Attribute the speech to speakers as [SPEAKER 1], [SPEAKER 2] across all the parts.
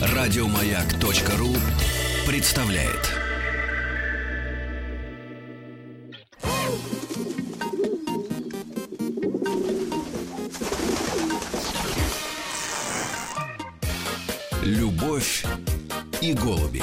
[SPEAKER 1] Радиомаяк.ру представляет. Любовь и голуби.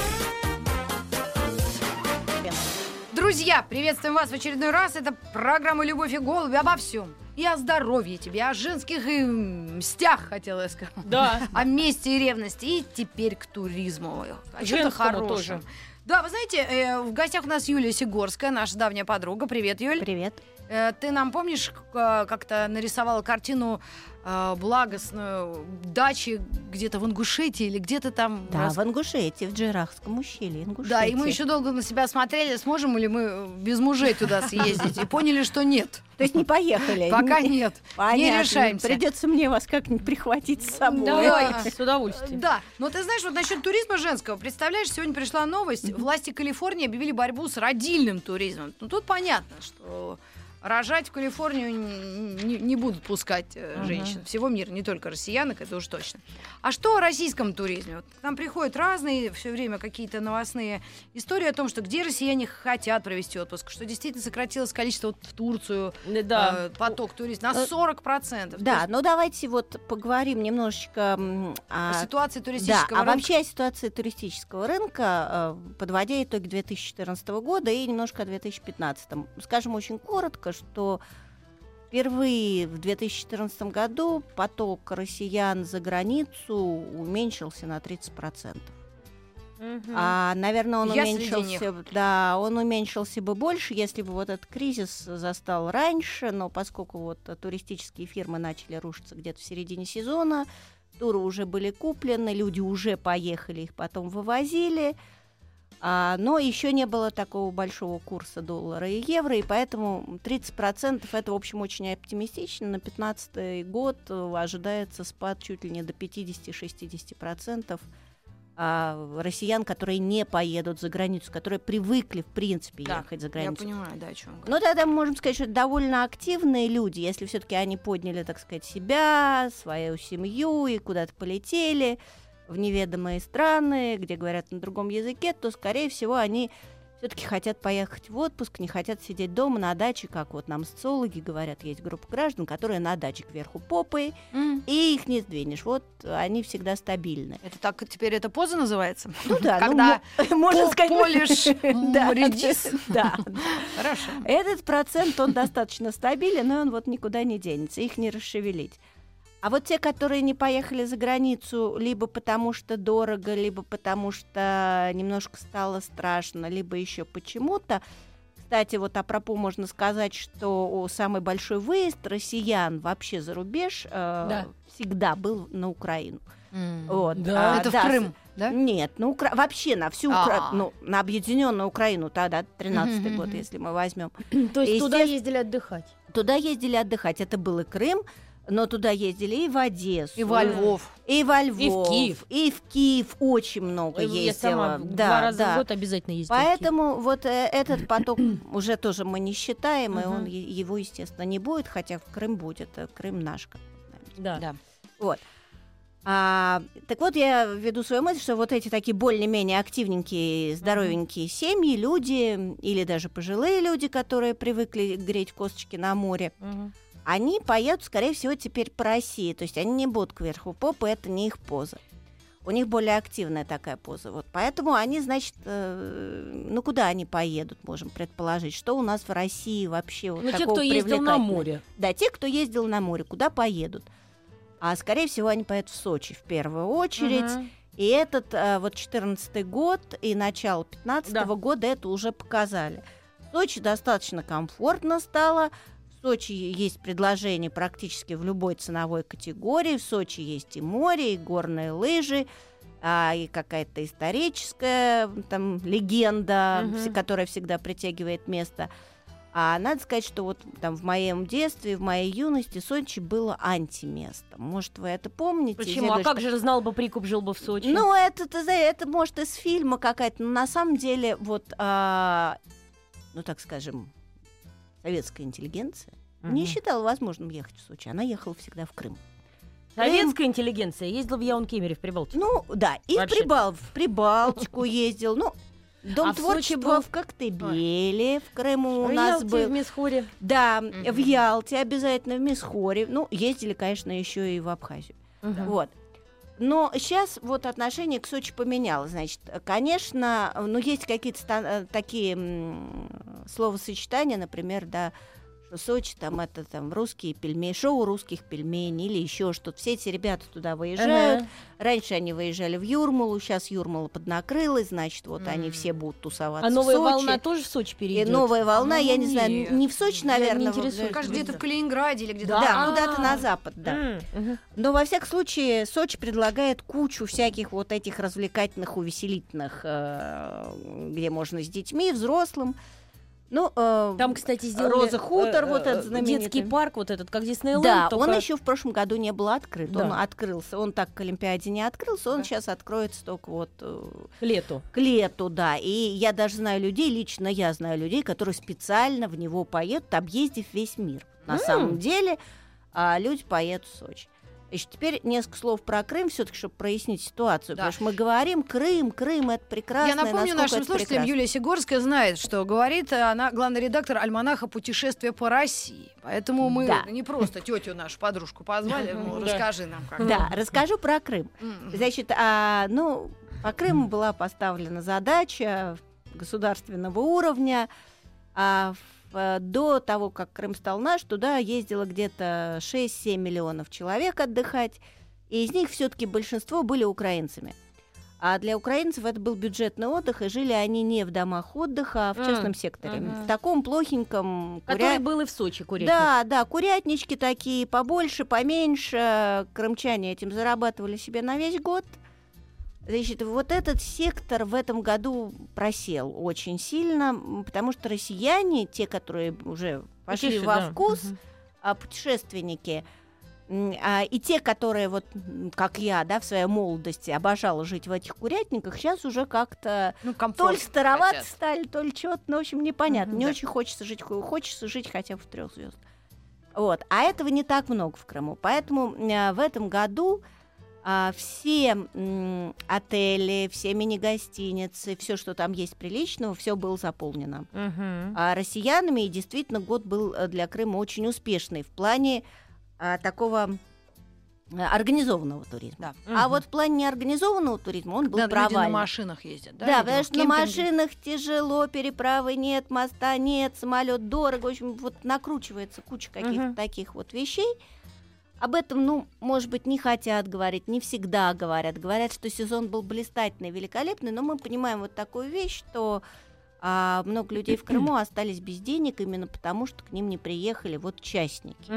[SPEAKER 2] Друзья, приветствуем вас в очередной раз. Это программа «Любовь и голуби» обо всем. И о здоровье тебе, о женских и мстях, хотела я сказать.
[SPEAKER 3] Да.
[SPEAKER 2] О месте и ревности. И теперь к туризму. О чем-то хорошем.
[SPEAKER 3] тоже.
[SPEAKER 2] Да, вы знаете, э, в гостях у нас Юлия Сигорская, наша давняя подруга. Привет, Юль.
[SPEAKER 4] Привет.
[SPEAKER 2] Э, ты нам помнишь, э, как-то нарисовала картину э, благостную дачи где-то в Ингушетии или где-то там?
[SPEAKER 4] Да,
[SPEAKER 2] рас-
[SPEAKER 4] в Ингушетии, в Джирахском ущелье. Ингушетии.
[SPEAKER 2] Да, и мы еще долго на себя смотрели, сможем ли мы без мужей туда съездить. И поняли, что нет.
[SPEAKER 4] То есть не поехали?
[SPEAKER 2] Пока нет. Не решаемся.
[SPEAKER 4] Придется мне вас как-нибудь прихватить с собой.
[SPEAKER 3] Давайте, с удовольствием.
[SPEAKER 2] Да, но ты знаешь, вот насчет туризма женского, представляешь, сегодня пришла новость, власти Калифорнии объявили борьбу с родильным туризмом. Ну тут понятно, что рожать в Калифорнию не, не будут пускать э,
[SPEAKER 4] Мгм.
[SPEAKER 2] женщин всего мира, не только россиянок, это уж точно. А что о российском туризме? Вот к нам приходят разные все время какие-то новостные истории о том, что где россияне хотят провести отпуск, что действительно сократилось количество вот в Турцию
[SPEAKER 3] Да.
[SPEAKER 2] э, поток туристов на
[SPEAKER 4] Э,
[SPEAKER 2] 40%.
[SPEAKER 4] Да, ну давайте вот поговорим немножечко
[SPEAKER 2] О
[SPEAKER 4] о...
[SPEAKER 2] ситуации
[SPEAKER 4] Да,
[SPEAKER 2] туристического
[SPEAKER 4] а
[SPEAKER 2] рынка.
[SPEAKER 4] вообще о ситуации туристического рынка, э, подводя итоги 2014 года и немножко о 2015. Скажем очень коротко, что впервые в 2014 году поток россиян за границу уменьшился на 30%.
[SPEAKER 3] Мгм.
[SPEAKER 4] А, наверное, он
[SPEAKER 2] Я
[SPEAKER 4] уменьшился, да, он уменьшился бы больше, если бы вот этот кризис застал раньше, но поскольку вот туристические фирмы начали рушиться где-то в середине сезона, туры уже были куплены, люди уже поехали, их потом вывозили, а, но еще не было такого большого курса доллара и евро, и поэтому 30% это, в общем, очень оптимистично. На 2015 год э, ожидается спад чуть ли не до 50-60% а, россиян, которые не поедут за границу, которые привыкли, в принципе,
[SPEAKER 2] Да,
[SPEAKER 4] ехать за
[SPEAKER 2] Я
[SPEAKER 4] границу.
[SPEAKER 2] понимаю, да, о чем вы
[SPEAKER 4] Ну, тогда мы можем сказать, что это довольно активные люди, если все-таки они подняли, так сказать, себя, свою семью и куда-то полетели в неведомые страны, где говорят на другом языке, то, скорее всего, они все-таки хотят поехать в отпуск, не хотят сидеть дома на даче, как вот нам социологи говорят, есть группа граждан, которые на даче кверху попой,
[SPEAKER 2] М.
[SPEAKER 4] и их не сдвинешь. Вот они всегда стабильны.
[SPEAKER 2] Это так теперь это поза называется?
[SPEAKER 4] Ну да, ну,
[SPEAKER 2] Когда
[SPEAKER 4] мо- можно сказать...
[SPEAKER 2] полишь,
[SPEAKER 4] Да,
[SPEAKER 2] редис.
[SPEAKER 4] Да,
[SPEAKER 2] Хорошо.
[SPEAKER 4] Этот процент, он достаточно стабилен, но он вот никуда не денется, их не расшевелить. А вот те, которые не поехали за границу, либо потому что дорого, либо потому что немножко стало страшно, либо еще почему-то. Кстати, вот апропо можно сказать, что самый большой выезд россиян вообще за рубеж э,
[SPEAKER 3] Да.
[SPEAKER 4] всегда был на Украину. Вот.
[SPEAKER 3] Да,
[SPEAKER 4] А,
[SPEAKER 2] Это в
[SPEAKER 4] да,
[SPEAKER 2] Крым, да?
[SPEAKER 4] нет, ну Укра- вообще на всю
[SPEAKER 2] А.
[SPEAKER 4] Укра- ну, на объединенную Украину тогда 13
[SPEAKER 2] Мгм,
[SPEAKER 4] год,
[SPEAKER 2] мгм.
[SPEAKER 4] если мы возьмем.
[SPEAKER 3] То есть туда ездили отдыхать.
[SPEAKER 4] Туда ездили отдыхать. Это был и Крым, но туда ездили и в Одессу,
[SPEAKER 2] И во Львов.
[SPEAKER 4] и во Львов,
[SPEAKER 3] И в Киев.
[SPEAKER 4] и в Киев очень много
[SPEAKER 3] Я
[SPEAKER 4] ездила.
[SPEAKER 3] сама
[SPEAKER 4] да,
[SPEAKER 3] два раза
[SPEAKER 4] да.
[SPEAKER 3] в год обязательно ездила. в Киев.
[SPEAKER 4] Поэтому вот э, этот поток уже тоже мы не считаем, и он его, естественно, не будет, хотя в Крым будет. э, Крым наш, как мы знаем.
[SPEAKER 3] Да.
[SPEAKER 2] Да.
[SPEAKER 4] Вот. А, так вот, я веду свою мысль, что вот эти такие более-менее активненькие, здоровенькие семьи, люди, или даже пожилые люди, которые привыкли греть косточки на море,
[SPEAKER 3] Мгм.
[SPEAKER 4] Они поедут, скорее всего, теперь по России. То есть они не будут кверху попы, это не их поза. У них более активная такая поза. Вот поэтому они, значит, э, ну куда они поедут, можем предположить, что у нас в России вообще вот
[SPEAKER 3] Ну, те,
[SPEAKER 4] такого
[SPEAKER 3] кто ездил на море.
[SPEAKER 4] Да, те, кто ездил на море, куда поедут? А скорее всего они поедут в Сочи в первую очередь.
[SPEAKER 3] Мгм.
[SPEAKER 4] И этот э, вот 14 год и начало 15
[SPEAKER 3] Да.
[SPEAKER 4] года это уже показали. В Сочи достаточно комфортно стало. В Сочи есть предложения практически в любой ценовой категории. В Сочи есть и море, и горные лыжи, а, и какая-то историческая там легенда, вс- которая всегда притягивает место. А надо сказать, что вот там в моем детстве, в моей юности Сочи было антиместом. Может, вы это помните?
[SPEAKER 3] Почему? А
[SPEAKER 4] Зелюшка?
[SPEAKER 3] как же знал бы прикуп, жил бы в Сочи?
[SPEAKER 4] Ну, это, знаешь, это может из фильма какая-то, но на самом деле вот, а, ну так скажем, советская интеллигенция не
[SPEAKER 3] Мгм.
[SPEAKER 4] считала возможным ехать в Сочи. Она ехала всегда в Крым.
[SPEAKER 3] Советская интеллигенция ездила в Яун-Кемере в Прибалтику.
[SPEAKER 4] Ну, да, и в,
[SPEAKER 3] Вообще.
[SPEAKER 4] Прибал, в Прибалтику ездил. Ну, Дом
[SPEAKER 3] А в
[SPEAKER 4] творчества
[SPEAKER 3] Сочи был?
[SPEAKER 4] в Коктебеле, в Крыму у нас
[SPEAKER 3] Ялте,
[SPEAKER 4] был.
[SPEAKER 3] в Месхоре.
[SPEAKER 4] Да,
[SPEAKER 2] Мгм.
[SPEAKER 4] в Ялте обязательно, в Мисхоре. Ну, ездили, конечно, еще и в Абхазию.
[SPEAKER 3] Мгм.
[SPEAKER 4] Вот. Но сейчас вот отношение к Сочи поменялось. Значит, конечно, ну, есть какие-то э, такие словосочетания, например, да, что Сочи там это там русские пельмени, шоу русских пельменей или еще что-то. Все эти ребята туда выезжают.
[SPEAKER 3] Ага.
[SPEAKER 4] Раньше они выезжали в Юрмалу, сейчас Юрмала поднакрылась, значит, вот они
[SPEAKER 2] Мгм.
[SPEAKER 4] все будут тусоваться
[SPEAKER 3] А новая
[SPEAKER 4] в Сочи.
[SPEAKER 3] волна тоже в Сочи
[SPEAKER 4] И
[SPEAKER 3] перейдет?
[SPEAKER 4] новая волна, я
[SPEAKER 2] ну,
[SPEAKER 4] не знаю,
[SPEAKER 2] нет.
[SPEAKER 4] не в Сочи,
[SPEAKER 3] Я не
[SPEAKER 4] наверное. вот,
[SPEAKER 2] Кажется, где-то в Калининграде или где-то
[SPEAKER 3] Да.
[SPEAKER 4] Куда-то на запад, да. Но во всяком случае Сочи предлагает кучу всяких вот этих развлекательных, увеселительных, э, где можно с детьми, взрослым. Ну, э,
[SPEAKER 3] Там, кстати, сделали...
[SPEAKER 4] Роза Хутор,
[SPEAKER 3] э,
[SPEAKER 4] вот этот
[SPEAKER 3] э,
[SPEAKER 4] знаменитый.
[SPEAKER 3] Детский парк, вот этот, как Диснейленд.
[SPEAKER 4] да,
[SPEAKER 3] только-
[SPEAKER 4] он еще в прошлом году не был открыт. Он
[SPEAKER 3] Да.
[SPEAKER 4] открылся, он так к Олимпиаде не открылся, он
[SPEAKER 2] Да.
[SPEAKER 4] сейчас откроется только вот э,
[SPEAKER 3] К лету.
[SPEAKER 4] к лету, да. И я даже знаю людей, лично я знаю людей, которые специально в него поедут, объездив весь мир. На
[SPEAKER 3] М.
[SPEAKER 4] самом деле а, люди поедут в Сочи. Значит, теперь несколько слов про Крым, все-таки, чтобы прояснить ситуацию.
[SPEAKER 2] Да.
[SPEAKER 4] Потому что мы говорим, Крым, Крым, это прекрасно.
[SPEAKER 2] Я напомню нашим слушателям, Юлия Сигорская знает, что говорит она, главный редактор альманаха «Путешествие по России». Поэтому мы
[SPEAKER 4] Да.
[SPEAKER 2] не просто тетю нашу подружку позвали,
[SPEAKER 3] Да.
[SPEAKER 2] расскажи нам как.
[SPEAKER 4] Да, расскажу про Крым. Значит, а, ну, по Крыму была поставлена задача государственного уровня. А, в- до того, как Крым стал наш, туда ездило где-то 6-7 миллионов человек отдыхать. И из них все-таки большинство были украинцами. А для украинцев это был бюджетный отдых, и жили они не в домах отдыха, а в
[SPEAKER 3] М,
[SPEAKER 4] частном секторе.
[SPEAKER 3] мгм.
[SPEAKER 4] В таком плохеньком
[SPEAKER 3] Который
[SPEAKER 4] куря-
[SPEAKER 3] был и в Сочи, курятник.
[SPEAKER 4] да, да, курятнички такие, побольше, поменьше. Крымчане этим зарабатывали себе на весь год. Значит, вот этот сектор в этом году просел очень сильно, потому что россияне, те, которые уже пошли
[SPEAKER 3] Тише,
[SPEAKER 4] во
[SPEAKER 3] да.
[SPEAKER 4] вкус, а, путешественники, а, и те, которые вот, как я, да, в своей молодости обожала жить в этих курятниках, сейчас уже как-то
[SPEAKER 2] Ну,
[SPEAKER 4] то ли старовато
[SPEAKER 2] хотят.
[SPEAKER 4] стали, то ли что-то, ну, в общем, непонятно.
[SPEAKER 3] Мгм,
[SPEAKER 4] не
[SPEAKER 2] да.
[SPEAKER 4] очень хочется жить, хо- хочется жить хотя бы в трех звезд. Вот. А этого не так много в Крыму. Поэтому э, в этом году а, все м, отели, все мини-гостиницы, все, что там есть приличного, все было заполнено. А россиянами, и действительно год был э, для Крыма очень успешный в плане а, такого э, организованного туризма.
[SPEAKER 2] Да.
[SPEAKER 4] А вот в плане неорганизованного туризма он был
[SPEAKER 2] Да, люди на машинах ездят, да?
[SPEAKER 4] Да,
[SPEAKER 2] видимо,
[SPEAKER 4] потому что на машинах тяжело, переправы нет, моста нет, самолет дорого. В общем, вот накручивается куча каких-то
[SPEAKER 3] Мгм.
[SPEAKER 4] таких вот вещей. Об этом, ну, может быть, не хотят говорить, не всегда говорят. Говорят, что сезон был блистательный, великолепный, но мы понимаем вот такую вещь, что а, много людей в Крыму остались без денег именно потому, что к ним не приехали вот частники.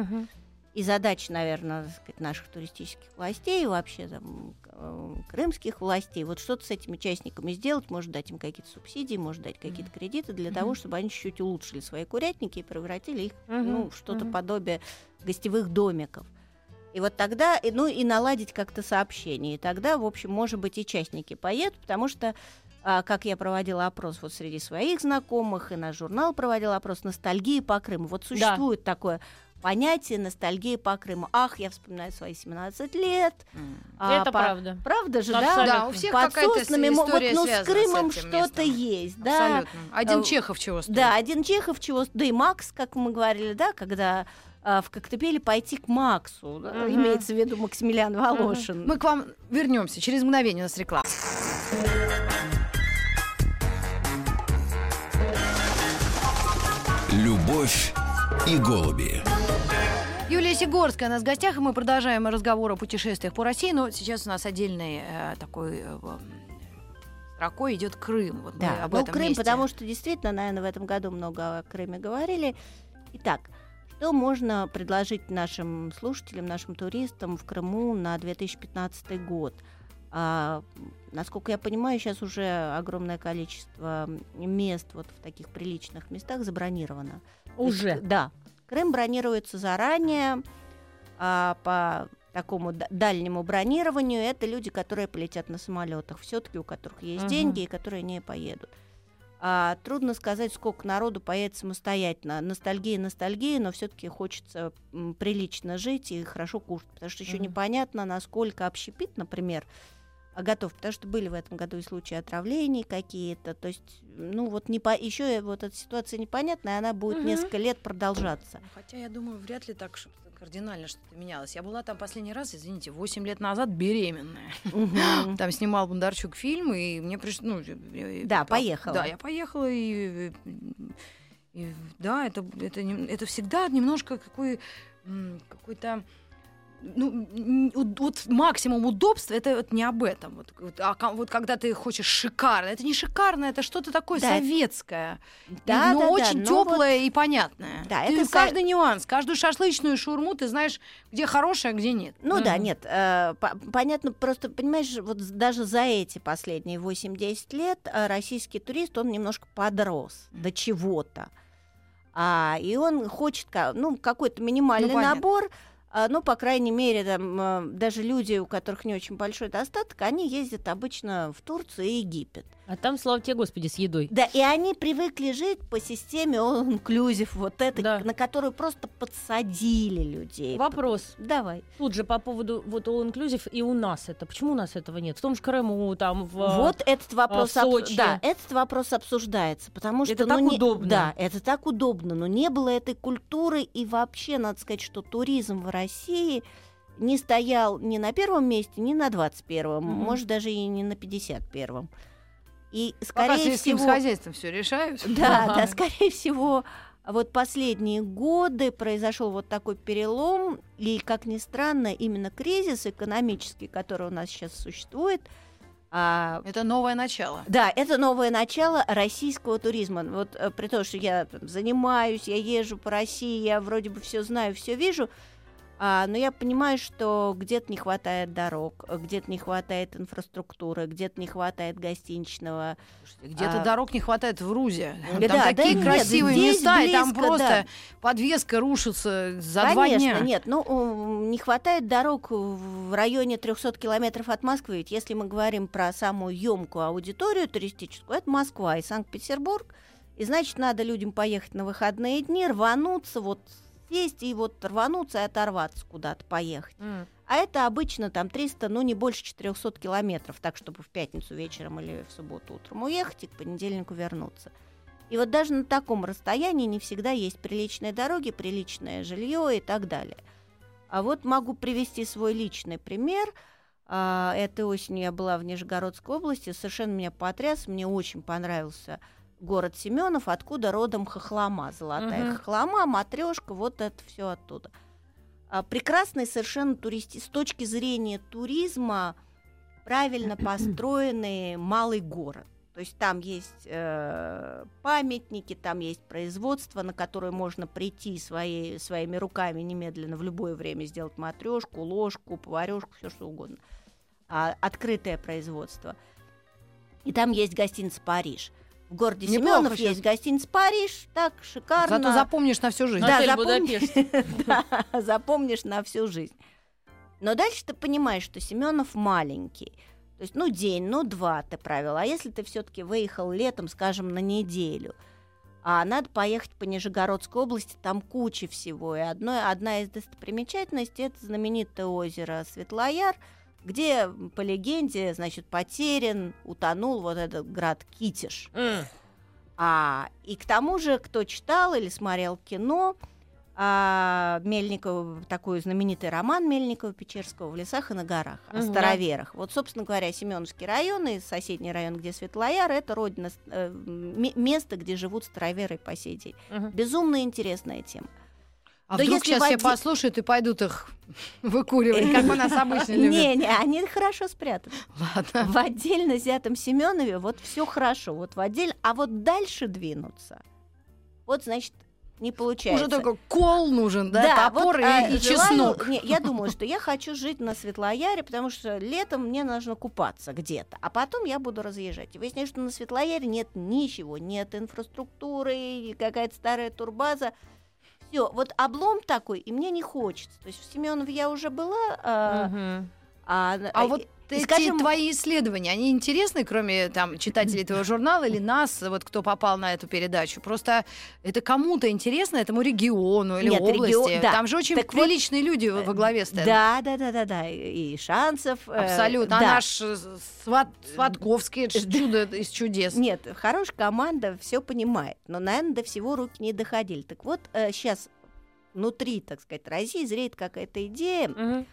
[SPEAKER 4] И задача, наверное, сказать, наших туристических властей и вообще там, э, крымских властей, вот что-то с этими участниками сделать, может дать им какие-то субсидии, может дать какие-то кредиты для того, чтобы они чуть-чуть улучшили свои курятники и превратили их ну, в что-то подобие гостевых домиков. И вот тогда, ну и наладить как-то сообщение. И тогда, в общем, может быть, и частники поедут, потому что, а, как я проводила опрос вот среди своих знакомых, и наш журнал проводил опрос «Ностальгия по Крыму». Вот существует такое понятие «ностальгия по Крыму». Ах, я вспоминаю свои 17 лет.
[SPEAKER 2] М.
[SPEAKER 4] а,
[SPEAKER 3] Это
[SPEAKER 4] по-
[SPEAKER 3] правда.
[SPEAKER 4] Правда же, да?
[SPEAKER 3] Абсолютно.
[SPEAKER 2] Да, у всех
[SPEAKER 4] Под
[SPEAKER 2] какая-то история
[SPEAKER 4] вот, ну, с Крымом
[SPEAKER 2] этим
[SPEAKER 4] что-то
[SPEAKER 2] местом.
[SPEAKER 4] есть, да.
[SPEAKER 2] Абсолютно. Один
[SPEAKER 4] Э,
[SPEAKER 2] Чехов чего стоит.
[SPEAKER 4] Да, один Чехов чего, да и Макс, как мы говорили, да, когда в Коктебеле пойти к Максу, да,
[SPEAKER 3] Мгм.
[SPEAKER 4] имеется в виду Максимилиан Волошин.
[SPEAKER 2] Мы к вам вернемся через мгновение у нас реклама.
[SPEAKER 1] Любовь и голуби.
[SPEAKER 2] Юлия Сигорская у нас в гостях, и мы продолжаем разговор о путешествиях по России, но сейчас у нас отдельный э, такой э, строкой идет Крым. Вот
[SPEAKER 4] Да,
[SPEAKER 2] об
[SPEAKER 4] ну,
[SPEAKER 2] этом
[SPEAKER 4] Крым,
[SPEAKER 2] месте.
[SPEAKER 4] потому что действительно, наверное, в этом году много о Крыме говорили. Итак, что можно предложить нашим слушателям, нашим туристам в Крыму на 2015 год? А, насколько я понимаю, сейчас уже огромное количество мест вот в таких приличных местах забронировано. То есть,
[SPEAKER 3] Уже.
[SPEAKER 4] да. Крым бронируется заранее а, по такому дальнему бронированию. Это люди, которые полетят на самолетах, все-таки у которых есть
[SPEAKER 3] Мгм.
[SPEAKER 4] деньги и которые не поедут. А, трудно сказать, сколько народу поедет самостоятельно. Ностальгия, ностальгия, но все-таки хочется м, прилично жить и хорошо кушать, потому что еще
[SPEAKER 3] Мгм.
[SPEAKER 4] непонятно, насколько общепит, например, готов, потому что были в этом году и случаи отравлений какие-то, то есть, ну вот не по... еще вот эта ситуация непонятная, она будет
[SPEAKER 3] Мгм.
[SPEAKER 4] несколько лет продолжаться.
[SPEAKER 2] Ну, Хотя, я думаю, вряд ли так что кардинально что-то менялось. Я была там последний раз, извините, 8 лет назад беременная. Там снимал Бондарчук фильм, и мне пришлось... Ну,
[SPEAKER 4] Да, поехала.
[SPEAKER 2] Да, я поехала, и... и да, это, это, это всегда немножко какой, какой-то... Ну, вот максимум удобства это вот не об этом. Вот, вот, а вот когда ты хочешь шикарно, это не шикарно, это что-то такое
[SPEAKER 4] Да.
[SPEAKER 2] советское.
[SPEAKER 4] Да,
[SPEAKER 2] но
[SPEAKER 4] да, да,
[SPEAKER 2] очень
[SPEAKER 4] но вот-
[SPEAKER 2] теплое и понятное.
[SPEAKER 4] Да,
[SPEAKER 2] Ты
[SPEAKER 4] это
[SPEAKER 2] каждый нюанс, каждую шашлычную шурму ты знаешь, где хорошая, а где нет.
[SPEAKER 4] Ну да,
[SPEAKER 3] Мгм.
[SPEAKER 4] нет, э, по- понятно, просто, понимаешь, вот даже за эти последние 8-10 лет э, российский турист, он немножко подрос до чего-то. А, и он хочет, ну, какой-то минимальный
[SPEAKER 2] понятно.
[SPEAKER 4] набор, ну, по крайней мере, там, э, даже люди, у которых не очень большой достаток, они ездят обычно в Турцию и Египет.
[SPEAKER 3] А там, слава тебе, Господи, с едой.
[SPEAKER 4] Да, и они привыкли жить по системе all inclusive, вот этой,
[SPEAKER 3] Да.
[SPEAKER 4] на которую просто подсадили людей.
[SPEAKER 3] Вопрос.
[SPEAKER 4] Давай.
[SPEAKER 3] Тут же по поводу вот all inclusive и у нас это. Почему у нас этого нет? В том же Крыму, там в...
[SPEAKER 4] Вот этот вопрос,
[SPEAKER 3] в Сочи.
[SPEAKER 4] да, этот вопрос обсуждается, потому что
[SPEAKER 3] Это
[SPEAKER 4] ну,
[SPEAKER 3] так
[SPEAKER 4] не-
[SPEAKER 3] удобно.
[SPEAKER 4] Да, это так удобно, но не было этой культуры и вообще надо сказать, что туризм в России не стоял ни на первом месте, ни на 21-м,
[SPEAKER 3] Мгм.
[SPEAKER 4] может даже и не на 51-м. И
[SPEAKER 2] Пока
[SPEAKER 4] скорее
[SPEAKER 2] сельским
[SPEAKER 4] всего,
[SPEAKER 2] хозяйством все решают.
[SPEAKER 4] да, да, скорее всего, вот последние годы произошел вот такой перелом, и, как ни странно, именно кризис экономический, который у нас сейчас существует, а,
[SPEAKER 2] Это новое начало.
[SPEAKER 4] да, это новое начало российского туризма. Вот э, при том, что я там, занимаюсь, я езжу по России, я вроде бы все знаю, все вижу, а, но я понимаю, что где-то не хватает дорог, э, где-то не хватает инфраструктуры, где-то не хватает гостиничного.
[SPEAKER 2] Где-то
[SPEAKER 4] А,
[SPEAKER 2] дорог не хватает в Рузе. Там
[SPEAKER 4] Да, да
[SPEAKER 2] такие
[SPEAKER 4] нет,
[SPEAKER 2] красивые
[SPEAKER 4] здесь
[SPEAKER 2] места, и там
[SPEAKER 4] близко,
[SPEAKER 2] просто
[SPEAKER 4] да.
[SPEAKER 2] подвеска рушится за
[SPEAKER 4] Конечно,
[SPEAKER 2] два дня.
[SPEAKER 4] нет, ну не хватает дорог в районе 300 километров от Москвы. Ведь если мы говорим про самую емкую аудиторию туристическую, это Москва и Санкт-Петербург. И значит, надо людям поехать на выходные дни, рвануться, вот сесть и вот рвануться и оторваться куда-то поехать.
[SPEAKER 3] М.
[SPEAKER 4] А это обычно там 300, ну не больше 400 километров, так чтобы в пятницу вечером или в субботу утром уехать и к понедельнику вернуться. И вот даже на таком расстоянии не всегда есть приличные дороги, приличное жилье и так далее. А вот могу привести свой личный пример. А, Этой осенью я была в Нижегородской области, совершенно меня потряс, мне очень понравился город Семенов, откуда родом хохлома, золотая
[SPEAKER 3] Мгм.
[SPEAKER 4] хохлома, матрешка, вот это все оттуда. А, Прекрасный совершенно туристи... с точки зрения туризма правильно построенный малый город. То есть там есть э, памятники, там есть производство, на которое можно прийти своей, своими руками немедленно в любое время сделать матрешку, ложку, поварешку, все что угодно. А, открытое производство. И там есть гостиница Париж. В городе
[SPEAKER 2] Неплохо
[SPEAKER 4] Семенов
[SPEAKER 2] щас.
[SPEAKER 4] есть гостиница Париж, так шикарно.
[SPEAKER 2] Зато запомнишь на всю жизнь.
[SPEAKER 4] Да, запомнишь.
[SPEAKER 3] Будапешт.
[SPEAKER 4] Да, запомнишь на всю жизнь. Но дальше ты понимаешь, что Семенов маленький. То есть, ну, день, ну, два ты провел. А если ты все-таки выехал летом, скажем, на неделю, а надо поехать по Нижегородской области, там куча всего. И одно, одна из достопримечательностей это знаменитое озеро Светлояр, где, по легенде, значит, потерян, утонул вот этот град Китиш.
[SPEAKER 3] М.
[SPEAKER 4] А, и к тому же, кто читал или смотрел кино, а, Мельникова, такой знаменитый роман Мельникова Печерского «В лесах и на горах» о
[SPEAKER 3] Мгм.
[SPEAKER 4] староверах. Вот, собственно говоря, Семеновский район и соседний район, где Светлояр, это родина, э, место, где живут староверы по сей день.
[SPEAKER 3] Мгм.
[SPEAKER 4] Безумно интересная тема.
[SPEAKER 2] А
[SPEAKER 4] Да
[SPEAKER 2] вдруг сейчас все послушают и пойдут их выкуривать, как у нас обычно любят.
[SPEAKER 4] Не, не, они хорошо спрятаны.
[SPEAKER 2] Ладно.
[SPEAKER 4] В отдельно взятом Семенове вот все хорошо, вот в отдельно, а вот дальше двинуться, вот значит не получается.
[SPEAKER 2] Уже только кол нужен, да, топор
[SPEAKER 4] вот,
[SPEAKER 2] и,
[SPEAKER 4] а,
[SPEAKER 2] и
[SPEAKER 4] желаю-
[SPEAKER 2] чеснок.
[SPEAKER 4] не, я думаю, что я хочу жить на Светлояре, потому что летом мне нужно купаться где-то, а потом я буду разъезжать. И выясняю, что на Светлояре нет ничего, нет инфраструктуры, какая-то старая турбаза. Все, вот облом такой, и мне не хочется. То есть в Семенове я уже была, а,
[SPEAKER 3] Мгм.
[SPEAKER 4] а,
[SPEAKER 2] А вот эти
[SPEAKER 4] скажем-
[SPEAKER 2] твои исследования, они интересны, кроме там читателей твоего журнала или нас, вот кто попал на эту передачу? Просто это кому-то интересно, этому региону или
[SPEAKER 4] Нет,
[SPEAKER 2] области?
[SPEAKER 4] регион- да.
[SPEAKER 2] Там же очень
[SPEAKER 4] Так вот,
[SPEAKER 2] приличные люди во главе стоят.
[SPEAKER 4] Да, да, да, да, да. И шансов. э,
[SPEAKER 2] Абсолютно. А
[SPEAKER 4] да.
[SPEAKER 2] наш э, Сват, Сватковский, это чудо из чудес.
[SPEAKER 4] Нет, хорошая команда все понимает, но, наверное, до всего руки не доходили. Так вот, сейчас внутри, так сказать, России зреет какая-то идея
[SPEAKER 3] Мгм.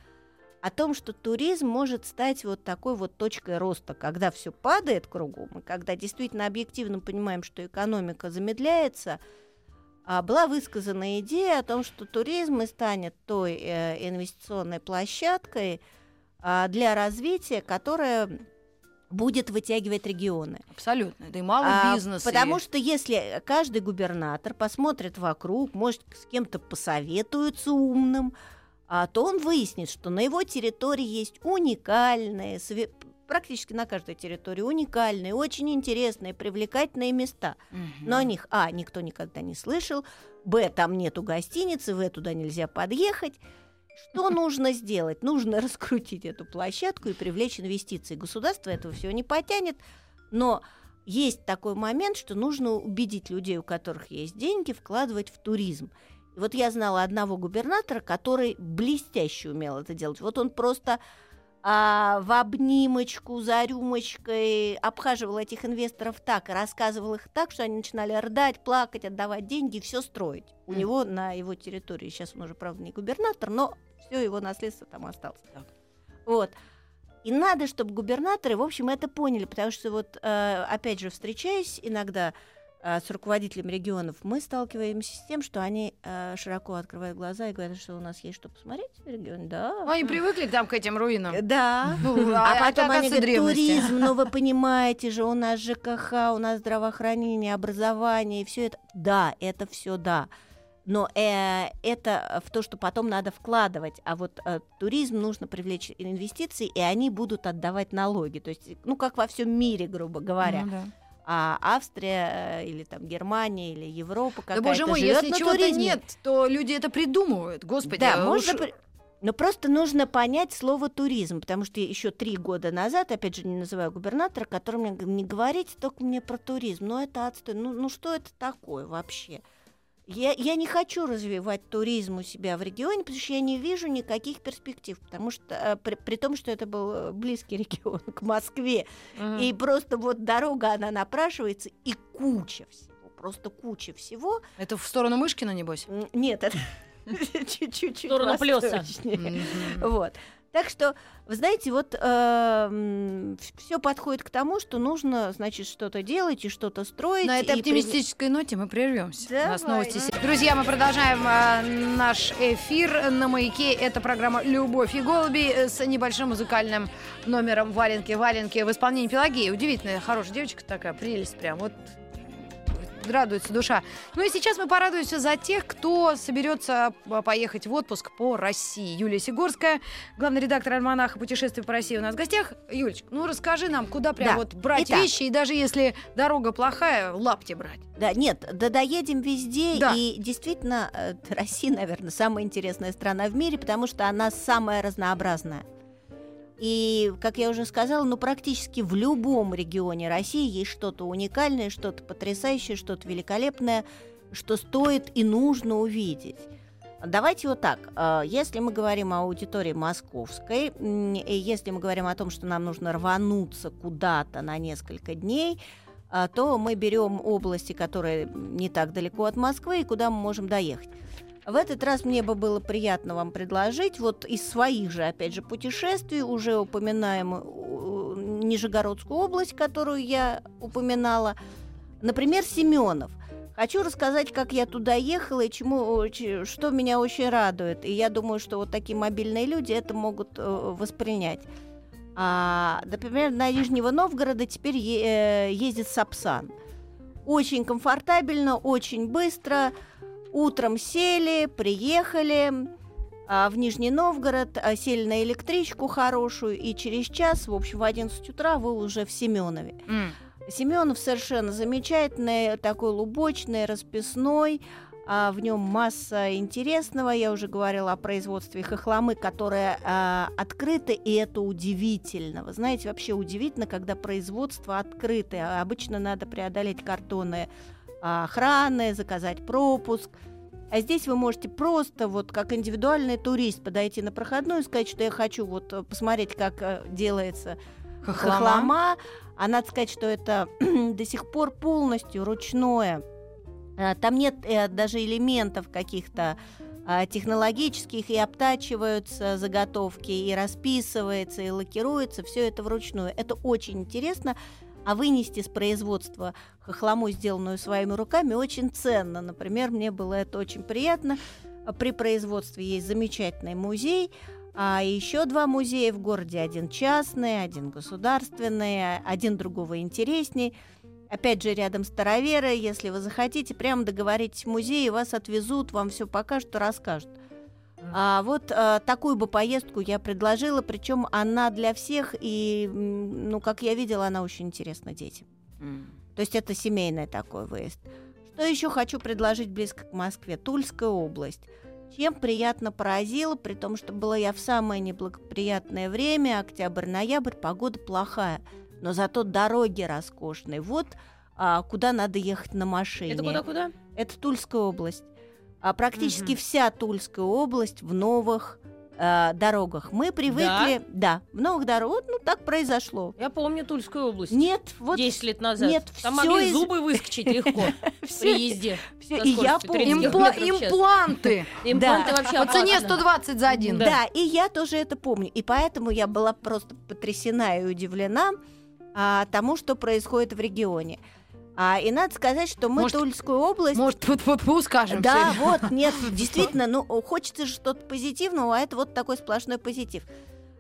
[SPEAKER 4] О том, что туризм может стать вот такой вот точкой роста, когда все падает кругом, и когда действительно объективно понимаем, что экономика замедляется, а, была высказана идея о том, что туризм и станет той э, инвестиционной площадкой а, для развития, которая будет вытягивать регионы.
[SPEAKER 2] Абсолютно. Да и малый
[SPEAKER 4] А,
[SPEAKER 2] бизнес. и-
[SPEAKER 4] Потому что если каждый губернатор посмотрит вокруг, может, с кем-то посоветуется умным, то он выяснит, что на его территории есть уникальные, практически на каждой территории уникальные, очень интересные, привлекательные места.
[SPEAKER 2] Мгм.
[SPEAKER 4] Но о них, а, никто никогда не слышал, б, там нету гостиницы, в, туда нельзя подъехать. Что нужно сделать? Нужно раскрутить эту площадку и привлечь инвестиции. Государство этого всего не потянет, но есть такой момент, что нужно убедить людей, у которых есть деньги, вкладывать в туризм. И вот я знала одного губернатора, который блестяще умел это делать. Вот он просто а, в обнимочку за рюмочкой обхаживал этих инвесторов так и рассказывал их так, что они начинали рыдать, плакать, отдавать деньги и все строить. У
[SPEAKER 2] Мгм.
[SPEAKER 4] него на его территории, сейчас он уже, правда, не губернатор, но все его наследство там осталось.
[SPEAKER 2] Так.
[SPEAKER 4] Вот. И надо, чтобы губернаторы, в общем, это поняли, потому что вот, э, опять же, встречаясь иногда с руководителями регионов, мы сталкиваемся с тем, что они э, широко открывают глаза и говорят, что у нас есть что посмотреть в регионе. Да.
[SPEAKER 2] Ну, Они привыкли там к этим руинам.
[SPEAKER 4] Э, Да.
[SPEAKER 2] Ну,
[SPEAKER 4] А
[SPEAKER 2] это,
[SPEAKER 4] потом они говорят,
[SPEAKER 2] древности.
[SPEAKER 4] туризм, ну вы понимаете же, у нас ЖКХ, у нас здравоохранение, образование, и все это. Да, это все да. Но э, это в то, что потом надо вкладывать. А вот э, туризм нужно привлечь инвестиции, и они будут отдавать налоги. То есть, ну, как во всем мире, грубо говоря.
[SPEAKER 2] Ну да.
[SPEAKER 4] А Австрия э, или там Германия или Европа
[SPEAKER 2] Да
[SPEAKER 4] какая-то
[SPEAKER 2] боже мой, если чего-то нет, то люди это придумывают. Господи,
[SPEAKER 4] Да,
[SPEAKER 2] а
[SPEAKER 4] можно.
[SPEAKER 2] уж-
[SPEAKER 4] Но просто нужно понять слово туризм, потому что еще три года назад, опять же, не называю губернатора, который мне не говорите только мне про туризм, ну это отстой, ну, ну что это такое вообще? Я, я не хочу развивать туризм у себя в регионе, потому что я не вижу никаких перспектив, потому что э, при, при том, что это был э, близкий регион к Москве,
[SPEAKER 2] Мгм.
[SPEAKER 4] и просто вот дорога, она напрашивается, и куча всего, просто куча всего.
[SPEAKER 2] Это в сторону Мышкина, небось?
[SPEAKER 4] Нет, это чуть-чуть
[SPEAKER 3] В сторону.
[SPEAKER 2] Мгм.
[SPEAKER 4] Вот. Так что, вы знаете, вот все подходит к тому, что нужно, значит, что-то делать и что-то строить.
[SPEAKER 2] На этой оптимистической ноте мы прервемся. У нас
[SPEAKER 4] Давай.
[SPEAKER 2] новости. Друзья, мы продолжаем а, наш эфир на маяке. Это программа Любовь и голуби э, с небольшим музыкальным номером Валенки. Валенки в исполнении Пелагеи. Удивительная, хорошая девочка такая, прелесть прям. Вот радуется душа. Ну и сейчас мы порадуемся за тех, кто соберется а, поехать в отпуск по России. Юлия Сигорская, главный редактор альманаха «Путешествия по России» у нас в гостях. Юлечка, ну расскажи нам, куда прям
[SPEAKER 4] Да.
[SPEAKER 2] вот брать
[SPEAKER 4] Итак.
[SPEAKER 2] вещи, и даже если дорога плохая, лапти брать.
[SPEAKER 4] Да, нет, да доедем везде.
[SPEAKER 2] Да.
[SPEAKER 4] И действительно, э, Россия, наверное, самая интересная страна в мире, потому что она самая разнообразная. И, как я уже сказала, ну практически в любом регионе России есть что-то уникальное, что-то потрясающее, что-то великолепное, что стоит и нужно увидеть. Давайте вот так. э, Если мы говорим о аудитории московской, и если мы говорим о том, что нам нужно рвануться куда-то на несколько дней, а, то мы берем области, которые не так далеко от Москвы, и куда мы можем доехать. В этот раз мне бы было приятно вам предложить, вот из своих же, опять же, путешествий, уже упоминаем э, Нижегородскую область, которую я упоминала, например, Семенов. Хочу рассказать, как я туда ехала и чему, что меня очень радует. И я думаю, что вот такие мобильные люди это могут э, воспринять. А, например, на Нижнего Новгорода теперь э, ездит Сапсан. Очень комфортабельно, очень быстро. Утром сели, приехали а, в Нижний Новгород, а, сели на электричку хорошую, и через час, в общем, в 11 утра вы уже в Семенове.
[SPEAKER 2] М.
[SPEAKER 4] Семенов совершенно замечательный, такой лубочный, расписной. а, в нем масса интересного. Я уже говорила о производстве хохломы, которое а, открыто, и это удивительно. Вы знаете, вообще удивительно, когда производство открытое. Обычно надо преодолеть картоны а, охраны, заказать пропуск. А здесь вы можете просто, вот как индивидуальный турист, подойти на проходную и сказать, что я хочу вот э, посмотреть, как э, делается
[SPEAKER 2] Хохлома.
[SPEAKER 4] хохлома. А надо сказать, что это до сих пор полностью ручное. А, Там нет э, даже элементов каких-то технологических, и обтачиваются заготовки, и расписывается, и лакируется. Все это вручную. Это очень интересно. А вынести с производства хохлому, сделанную своими руками, очень ценно. Например, мне было это очень приятно. При производстве есть замечательный музей, а еще два музея в городе. Один частный, один государственный, один другого интересней. Опять же, рядом староверы, если вы захотите, прямо договоритесь в музее, вас отвезут, вам все покажут и расскажут. А вот а, такую бы поездку я предложила, причем она для всех, и, ну, как я видела, она очень интересна детям. То есть это семейный такой выезд. Что еще хочу предложить близко к Москве? Тульская область. Чем приятно поразила, при том, что была я в самое неблагоприятное время, октябрь-ноябрь, погода плохая, но зато дороги роскошные. Вот а, куда надо ехать на машине.
[SPEAKER 3] Это куда-куда?
[SPEAKER 4] Это Тульская область. А практически вся Тульская область в новых э, дорогах. Мы привыкли, да? в новых дорогах. Вот, ну так произошло.
[SPEAKER 3] Я помню Тульскую область.
[SPEAKER 4] Нет, вот
[SPEAKER 3] 10 лет назад.
[SPEAKER 4] нет,
[SPEAKER 3] Там
[SPEAKER 4] всё
[SPEAKER 3] могли
[SPEAKER 4] из-
[SPEAKER 3] зубы выскочить легко при езде. со
[SPEAKER 4] и я помню.
[SPEAKER 3] 30
[SPEAKER 2] Импла-
[SPEAKER 3] километров в час.
[SPEAKER 2] импланты.
[SPEAKER 3] Импланты
[SPEAKER 4] Да.
[SPEAKER 3] вообще
[SPEAKER 2] По цене
[SPEAKER 3] опасно.
[SPEAKER 2] 120 за один.
[SPEAKER 3] Да.
[SPEAKER 4] Да. и я тоже это помню. И поэтому я была просто потрясена и удивлена а, тому, что происходит в регионе. А, и надо сказать, что мы
[SPEAKER 2] Может,
[SPEAKER 4] Тульскую область...
[SPEAKER 2] Может, вот вот мы скажем.
[SPEAKER 4] Да, вот, нет, действительно, ну, хочется же что-то позитивного, а это вот такой сплошной позитив.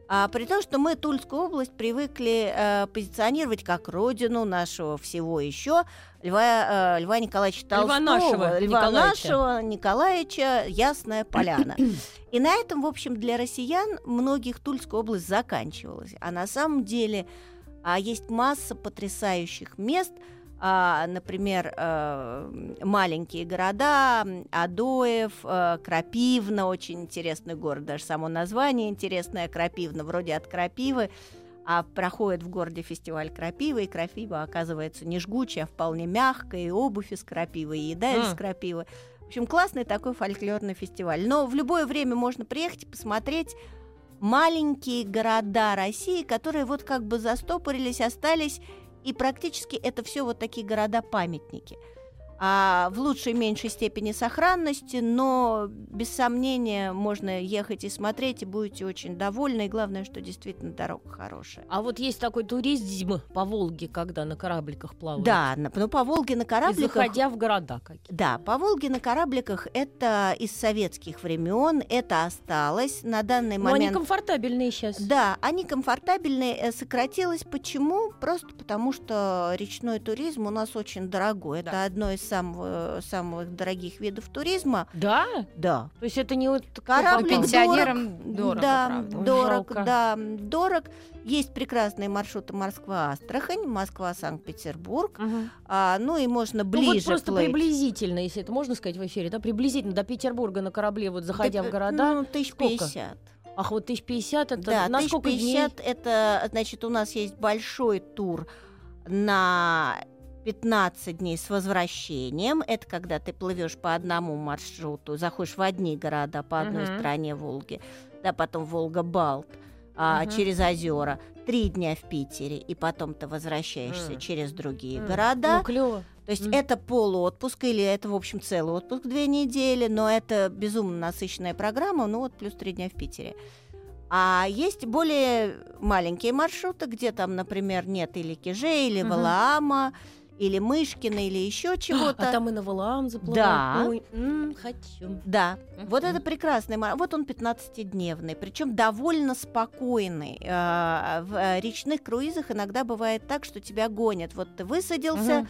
[SPEAKER 4] А, при том, что мы Тульскую область привыкли э, позиционировать как родину нашего всего еще Льва, э, Льва Николаевича
[SPEAKER 3] Льва
[SPEAKER 4] Толстого,
[SPEAKER 3] нашего
[SPEAKER 4] Льва
[SPEAKER 3] Николаевича.
[SPEAKER 4] нашего Николаевича Ясная Поляна. И на этом, в общем, для россиян многих Тульская область заканчивалась. А на самом деле а, есть масса потрясающих мест, например, э, маленькие города, Адоев, э, Крапивна, очень интересный город, даже само название интересное, Крапивна, вроде от Крапивы, а проходит в городе фестиваль крапивы, и крапива оказывается не жгучая, а вполне мягкая, и обувь из крапивы, и еда из
[SPEAKER 3] М.
[SPEAKER 4] крапивы. В общем, классный такой фольклорный фестиваль. Но в любое время можно приехать и посмотреть маленькие города России, которые вот как бы застопорились, остались, и практически это все вот такие города-памятники. А в лучшей и меньшей степени сохранности, но без сомнения можно ехать и смотреть, и будете очень довольны. И главное, что действительно дорога хорошая.
[SPEAKER 3] А вот есть такой туризм по Волге, когда на корабликах плавают.
[SPEAKER 4] Да, на- ну по Волге на
[SPEAKER 3] И
[SPEAKER 4] корабликах...
[SPEAKER 3] заходя в города какие
[SPEAKER 4] Да, по Волге на корабликах это из советских времен, это осталось на данный
[SPEAKER 3] Но они
[SPEAKER 4] момент.
[SPEAKER 3] комфортабельные сейчас.
[SPEAKER 4] Да, они комфортабельные, э, сократилось. Почему? Просто потому, что речной туризм у нас очень дорогой. Это
[SPEAKER 2] Да.
[SPEAKER 4] одно из самого, самых дорогих видов туризма.
[SPEAKER 3] Да?
[SPEAKER 4] Да.
[SPEAKER 3] То есть это не вот
[SPEAKER 4] Кораблик
[SPEAKER 2] пенсионерам дорого,
[SPEAKER 4] да,
[SPEAKER 2] правда.
[SPEAKER 3] Ой,
[SPEAKER 4] дорог,
[SPEAKER 3] жалко.
[SPEAKER 4] да, дорог. Есть прекрасные маршруты Москва-Астрахань, Москва-Санкт-Петербург.
[SPEAKER 3] Мгм.
[SPEAKER 4] А, ну и можно
[SPEAKER 3] Ну
[SPEAKER 4] ближе
[SPEAKER 3] вот просто
[SPEAKER 4] плыть.
[SPEAKER 3] приблизительно, если это можно сказать в эфире, да, приблизительно до Петербурга на корабле, вот заходя
[SPEAKER 4] Да,
[SPEAKER 3] в города.
[SPEAKER 4] Ну, тысяч пятьдесят.
[SPEAKER 3] Ах, вот 1050 это
[SPEAKER 4] Да,
[SPEAKER 3] на сколько дней?
[SPEAKER 4] 1050 это, значит, у нас есть большой тур на 15 дней с возвращением. Это когда ты плывешь по одному маршруту, заходишь в одни города по одной
[SPEAKER 3] Мгм.
[SPEAKER 4] стороне Волги, да, потом Волга-Балт, а,
[SPEAKER 3] Мгм.
[SPEAKER 4] через озера, три дня в Питере, и потом ты возвращаешься
[SPEAKER 3] М.
[SPEAKER 4] через другие
[SPEAKER 3] М,
[SPEAKER 4] города.
[SPEAKER 3] Ну, клево.
[SPEAKER 4] То есть
[SPEAKER 3] Мгм.
[SPEAKER 4] это полуотпуск или это, в общем, целый отпуск две недели, но это безумно насыщенная программа, ну вот плюс три дня в Питере. А есть более маленькие маршруты, где там, например, нет или Кижей, или
[SPEAKER 3] Мгм.
[SPEAKER 4] Валаама, или Мышкина, или еще чего-то.
[SPEAKER 3] А там и на Валаам заплывают.
[SPEAKER 4] Да.
[SPEAKER 3] Ой, м, хочу.
[SPEAKER 4] Да, вот
[SPEAKER 3] Мгм.
[SPEAKER 4] это прекрасный маршрут. Вот он 15-дневный, причем довольно спокойный. А, В э, речных круизах иногда бывает так, что тебя гонят. Вот ты высадился,
[SPEAKER 3] Мгм.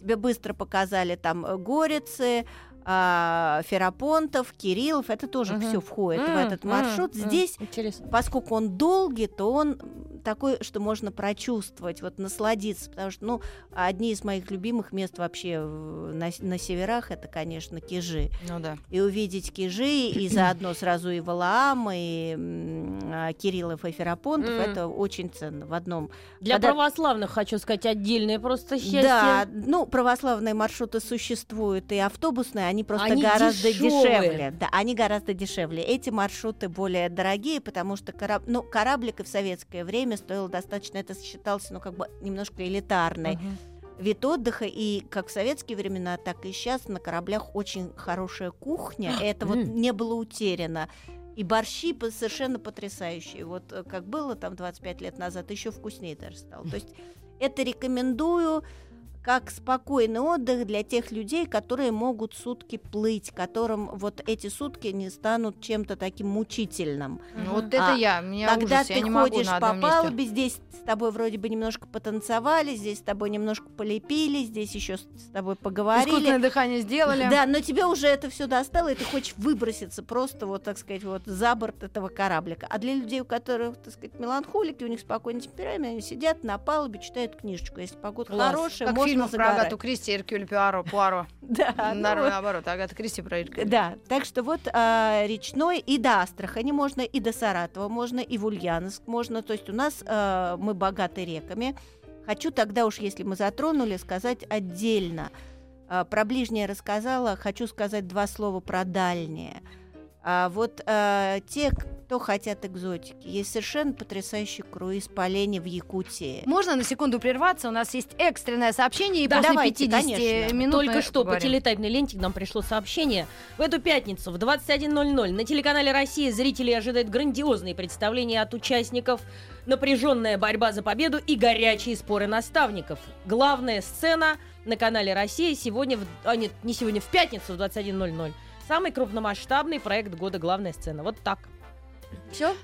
[SPEAKER 4] тебе быстро показали там э, горицы, а, Ферапонтов, Кириллов, это тоже
[SPEAKER 3] Мгм.
[SPEAKER 4] все входит в
[SPEAKER 3] М,
[SPEAKER 4] этот маршрут.
[SPEAKER 3] м,
[SPEAKER 4] Здесь
[SPEAKER 3] Интересно.
[SPEAKER 4] поскольку он долгий, то он такой, что можно прочувствовать, вот насладиться, потому что, ну, одни из моих любимых мест вообще в- на, на северах это, конечно, Кижи.
[SPEAKER 2] Ну да.
[SPEAKER 4] И увидеть Кижи, и заодно сразу и Валаам, и а, Кириллов, и Ферапонтов,
[SPEAKER 3] М.
[SPEAKER 4] это очень ценно в одном.
[SPEAKER 3] Для
[SPEAKER 4] Когда-
[SPEAKER 3] православных, хочу сказать, отдельное просто счастье.
[SPEAKER 4] Да, ну, православные маршруты существуют, и автобусные, они просто
[SPEAKER 3] Они
[SPEAKER 4] гораздо
[SPEAKER 3] дешёвые.
[SPEAKER 4] дешевле. Да, они гораздо дешевле. Эти маршруты более дорогие, потому что кораб... ну, кораблик и в советское время стоил достаточно, это считался, ну, как бы немножко элитарный
[SPEAKER 3] Мгм.
[SPEAKER 4] вид отдыха, и как в советские времена, так и сейчас на кораблях очень хорошая кухня, и это вот не было утеряно. И борщи совершенно потрясающие. Вот э, как было там 25 лет назад, еще вкуснее даже стало. То есть это рекомендую как спокойный отдых для тех людей, которые могут сутки плыть, которым вот эти сутки не станут чем-то таким мучительным.
[SPEAKER 2] Ну, Вот это
[SPEAKER 4] А
[SPEAKER 2] я, меня
[SPEAKER 4] Когда
[SPEAKER 2] ужас,
[SPEAKER 4] ты
[SPEAKER 2] я не
[SPEAKER 4] ходишь по
[SPEAKER 2] месте.
[SPEAKER 4] палубе, здесь с тобой вроде бы немножко потанцевали, здесь с тобой немножко полепили, здесь еще с тобой поговорили.
[SPEAKER 2] Искусственное дыхание сделали.
[SPEAKER 4] Да, но тебе уже это все достало, и ты хочешь выброситься просто, вот, так сказать, вот за борт этого кораблика. А для людей, у которых, так сказать, меланхолики, у них спокойный темперамент, они сидят на палубе, читают книжечку. Если погода
[SPEAKER 3] Класс.
[SPEAKER 4] хорошая,
[SPEAKER 2] Как
[SPEAKER 4] можно
[SPEAKER 2] фильмах про
[SPEAKER 4] загорать.
[SPEAKER 2] Агату Кристи, Эркюль Пуаро. Пуаро.
[SPEAKER 4] Да, ну
[SPEAKER 2] На-
[SPEAKER 4] вот.
[SPEAKER 2] Наоборот, Агата Кристи про Эркюля.
[SPEAKER 4] Да, так что вот а, речной и до Астрахани можно, и до Саратова можно, и в Ульяновск можно. То есть у нас а, мы богаты реками. Хочу тогда уж, если мы затронули, сказать отдельно. А, про ближнее рассказала, хочу сказать два слова про дальнее. А вот а, те, кто хотят экзотики, есть совершенно потрясающий круиз по Лене в Якутии.
[SPEAKER 2] Можно на секунду прерваться? У нас есть экстренное сообщение, и
[SPEAKER 4] Да,
[SPEAKER 2] после
[SPEAKER 4] давайте,
[SPEAKER 2] 50
[SPEAKER 4] конечно.
[SPEAKER 2] минут
[SPEAKER 3] Только
[SPEAKER 2] мы
[SPEAKER 3] что по
[SPEAKER 2] поговорим.
[SPEAKER 3] телетайпной ленте к нам пришло сообщение. В эту пятницу в 21.00 на телеканале «Россия» зрителей ожидают грандиозные представления от участников, напряженная борьба за победу и горячие споры наставников. Главная сцена на канале «Россия» сегодня, в- а нет, не сегодня, в пятницу в 21.00. Самый крупномасштабный проект года «Главная сцена». Вот так.
[SPEAKER 4] Все,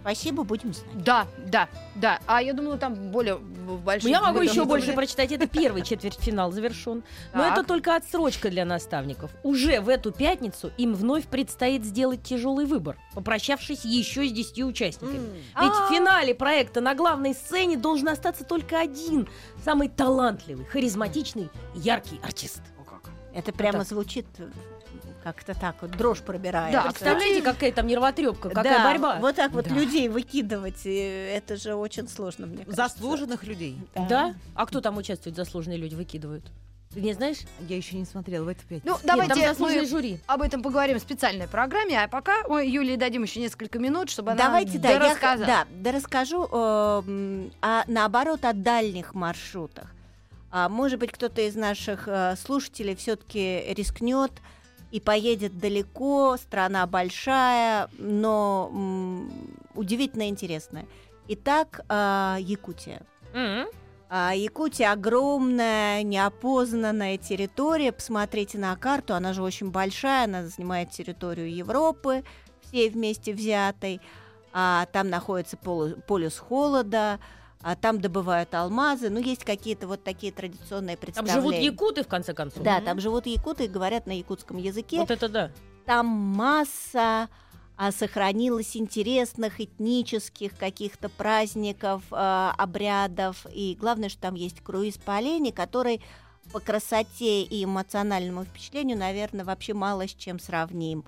[SPEAKER 4] спасибо, будем знать.
[SPEAKER 2] Да, да, да. А я думала, там более большой.
[SPEAKER 3] Я могу еще больше прочитать. Это первый четвертьфинал завершен. Но
[SPEAKER 2] Так.
[SPEAKER 3] это только отсрочка для наставников. Уже в эту пятницу им вновь предстоит сделать тяжелый выбор, попрощавшись еще с 10 участниками. Ведь
[SPEAKER 2] А.
[SPEAKER 3] в финале проекта на главной сцене должен остаться только один, самый талантливый, харизматичный, яркий артист.
[SPEAKER 4] Это прямо
[SPEAKER 3] так.
[SPEAKER 4] звучит как-то так вот, дрожь пробирает.
[SPEAKER 2] Да,
[SPEAKER 3] Представляете, какая там нервотрепка, какая
[SPEAKER 4] Да,
[SPEAKER 3] борьба?
[SPEAKER 4] Вот так вот
[SPEAKER 3] Да.
[SPEAKER 4] людей выкидывать, э, это же очень сложно, мне кажется.
[SPEAKER 5] Заслуженных людей.
[SPEAKER 3] Да? А кто там участвует, заслуженные люди выкидывают? Ты не знаешь?
[SPEAKER 5] Я еще не смотрела в эту пятницу.
[SPEAKER 2] Ну,
[SPEAKER 3] Нет,
[SPEAKER 2] давайте мы
[SPEAKER 3] жюри.
[SPEAKER 2] об этом поговорим в специальной программе, а пока мы Юлии дадим еще несколько минут, чтобы она
[SPEAKER 4] Давайте, да, я, да, да расскажу, э, а наоборот, о дальних маршрутах. А, может быть, кто-то из наших э, слушателей все-таки рискнет и поедет далеко, страна большая, но м, удивительно интересная. Итак, а, Якутия.
[SPEAKER 3] М.
[SPEAKER 4] А, Якутия огромная, неопознанная территория. Посмотрите на карту, она же очень большая, она занимает территорию Европы, всей вместе взятой. А, там находится полюс холода, а, там добывают алмазы. Ну, есть какие-то вот такие традиционные
[SPEAKER 3] Там
[SPEAKER 4] представления.
[SPEAKER 3] живут якуты, в конце концов.
[SPEAKER 4] Да, там живут якуты и говорят на якутском языке.
[SPEAKER 3] Вот это да.
[SPEAKER 4] Там масса а, сохранилось интересных этнических каких-то праздников, а, обрядов. И главное, что там есть круиз по Олене, который по красоте и эмоциональному впечатлению, наверное, вообще мало с чем сравним.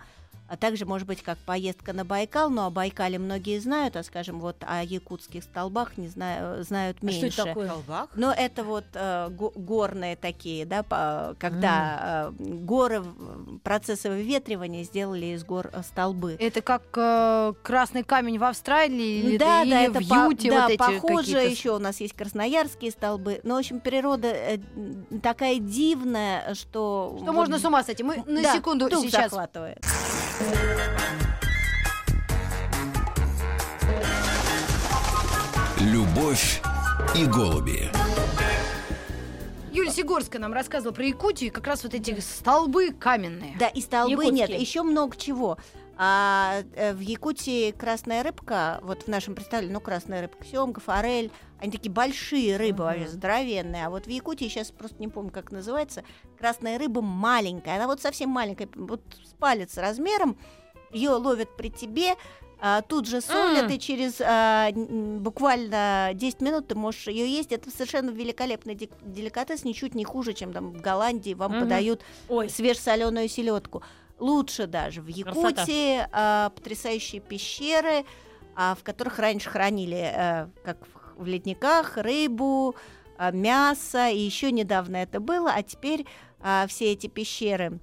[SPEAKER 4] А также, может быть, как поездка на Байкал, но о Байкале многие знают, а, скажем, вот о якутских столбах не знаю, знают
[SPEAKER 3] А что
[SPEAKER 4] меньше.
[SPEAKER 3] это такое?
[SPEAKER 5] Колбах?
[SPEAKER 4] Но это вот э, го- горные такие, да, по- когда э, горы, в- процессы выветривания сделали из гор э, столбы.
[SPEAKER 2] Это как э, красный камень в Австралии или,
[SPEAKER 4] да,
[SPEAKER 2] или
[SPEAKER 4] да,
[SPEAKER 2] в
[SPEAKER 4] это по-
[SPEAKER 2] Юте
[SPEAKER 4] да,
[SPEAKER 2] вот эти
[SPEAKER 4] похоже. Еще у нас есть красноярские столбы. Но, в общем, природа э, такая дивная, что...
[SPEAKER 2] Что
[SPEAKER 4] вот-
[SPEAKER 2] можно с ума сойти. Мы на
[SPEAKER 4] да,
[SPEAKER 2] секунду
[SPEAKER 4] дух
[SPEAKER 2] сейчас
[SPEAKER 4] захватывает.
[SPEAKER 1] Любовь и голуби.
[SPEAKER 2] Юлия Сигорская нам рассказывала про Якутию, и как раз вот эти столбы каменные.
[SPEAKER 4] Да, и столбы
[SPEAKER 3] Якутские.
[SPEAKER 4] нет, еще много чего. А э, в Якутии красная рыбка, вот в нашем представлении, ну, красная рыбка, семга, форель, они такие большие рыбы,
[SPEAKER 2] Мгм.
[SPEAKER 4] вообще здоровенные. А вот в Якутии, сейчас просто не помню, как называется, красная рыба маленькая. Она вот совсем маленькая, вот с палец размером. Ее ловят при тебе, а, тут же солят, и через а, буквально 10 минут ты можешь ее есть. Это совершенно великолепный деликатес, ничуть не хуже, чем там в Голландии вам
[SPEAKER 3] Мгм.
[SPEAKER 4] подают
[SPEAKER 3] Ой,
[SPEAKER 4] свежесоленую селедку. Лучше даже в
[SPEAKER 3] Красота.
[SPEAKER 4] Якутии а, потрясающие пещеры, а, в которых раньше хранили, а, как в, в ледниках, рыбу, а, мясо. И еще недавно это было, а теперь а, все эти пещеры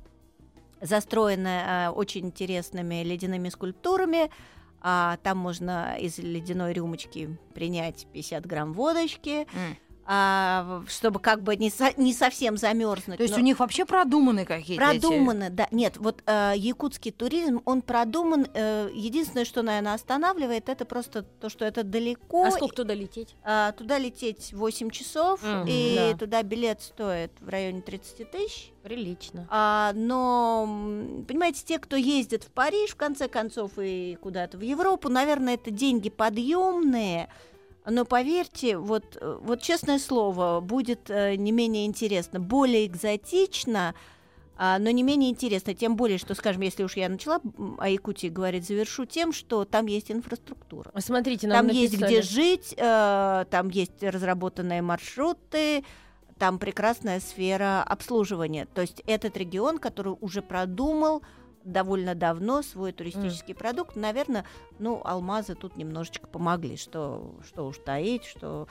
[SPEAKER 4] застроены а, очень интересными ледяными скульптурами. Там можно из ледяной рюмочки принять 50 грамм водочки,
[SPEAKER 2] М.
[SPEAKER 4] а, чтобы как бы не, со- не совсем замерзнуть.
[SPEAKER 2] То есть
[SPEAKER 4] но-
[SPEAKER 2] у них вообще продуманы какие-то эти-
[SPEAKER 4] Продумано, да. Нет, вот э, якутский туризм, он продуман. э, единственное, что, наверное, останавливает, это просто то, что это далеко.
[SPEAKER 3] а сколько туда лететь?
[SPEAKER 4] А, туда лететь 8 часов,
[SPEAKER 3] Мгм,
[SPEAKER 4] и
[SPEAKER 3] да.
[SPEAKER 4] туда билет стоит в районе 30 тысяч.
[SPEAKER 3] Прилично.
[SPEAKER 4] А, но, понимаете, те, кто ездит в Париж, в конце концов, и куда-то в Европу, наверное, это деньги подъемные. Но поверьте, вот, э, вот честное слово, будет э, не менее интересно, более экзотично, а, но не менее интересно. Тем более, что, скажем, если уж я начала о Якутии говорить, завершу тем, что там есть инфраструктура.
[SPEAKER 3] Смотрите, нам
[SPEAKER 4] Там есть
[SPEAKER 3] написали.
[SPEAKER 4] где жить, э, там есть разработанные маршруты, там прекрасная сфера обслуживания. То есть этот регион, который уже продумал довольно давно свой туристический продукт, наверное, ну, алмазы тут немножечко помогли, что, что уж таить, что,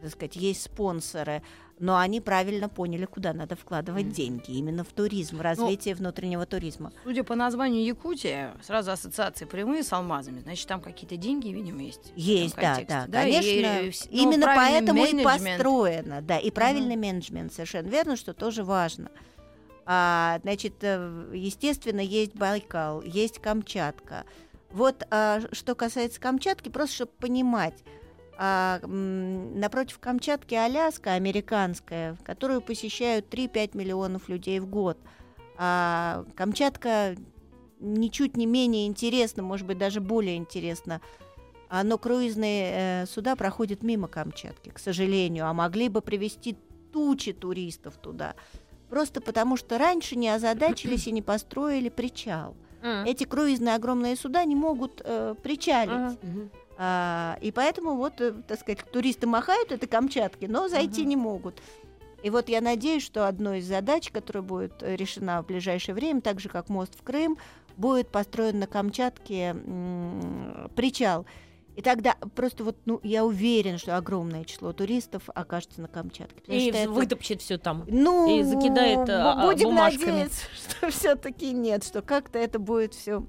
[SPEAKER 4] так сказать, есть спонсоры, но они правильно поняли, куда надо вкладывать
[SPEAKER 2] Мгм.
[SPEAKER 4] деньги, именно в туризм, в развитие внутреннего туризма.
[SPEAKER 2] Судя по названию Якутия, сразу ассоциации прямые с алмазами, значит, там какие-то деньги, видимо, есть.
[SPEAKER 4] Есть, да, да,
[SPEAKER 2] и-
[SPEAKER 4] конечно.
[SPEAKER 2] и вс- ну,
[SPEAKER 4] Именно поэтому и
[SPEAKER 2] менеджмент.
[SPEAKER 4] построено, да, и правильный менеджмент, совершенно верно, что тоже важно. А, значит, э, естественно, есть Байкал, есть Камчатка. Вот а, что касается Камчатки, просто чтобы понимать, а, напротив Камчатки Аляска, американская, которую посещают 3-5 миллионов людей в год. А Камчатка ничуть не менее интересна, может быть, даже более интересна а, но круизные э, суда проходят мимо Камчатки, к сожалению, а могли бы привести тучи туристов туда. Просто потому, что раньше не озадачились и не построили причал. Эти круизные огромные суда не могут э, причалить. А, и поэтому вот, э, так сказать, туристы махают это Камчатки, но зайти не могут. И вот я надеюсь, что одной из задач, которая будет э, решена в ближайшее время, так же как мост в Крым, будет построен на Камчатке м, причал. И тогда просто вот, ну, я уверена, что огромное число туристов окажется на Камчатке.
[SPEAKER 3] И
[SPEAKER 4] это-
[SPEAKER 3] вытопчет все там.
[SPEAKER 4] ну,
[SPEAKER 3] и закидает, а,
[SPEAKER 4] будем
[SPEAKER 3] бумажками.
[SPEAKER 4] надеяться, что все-таки нет, что как-то это будет все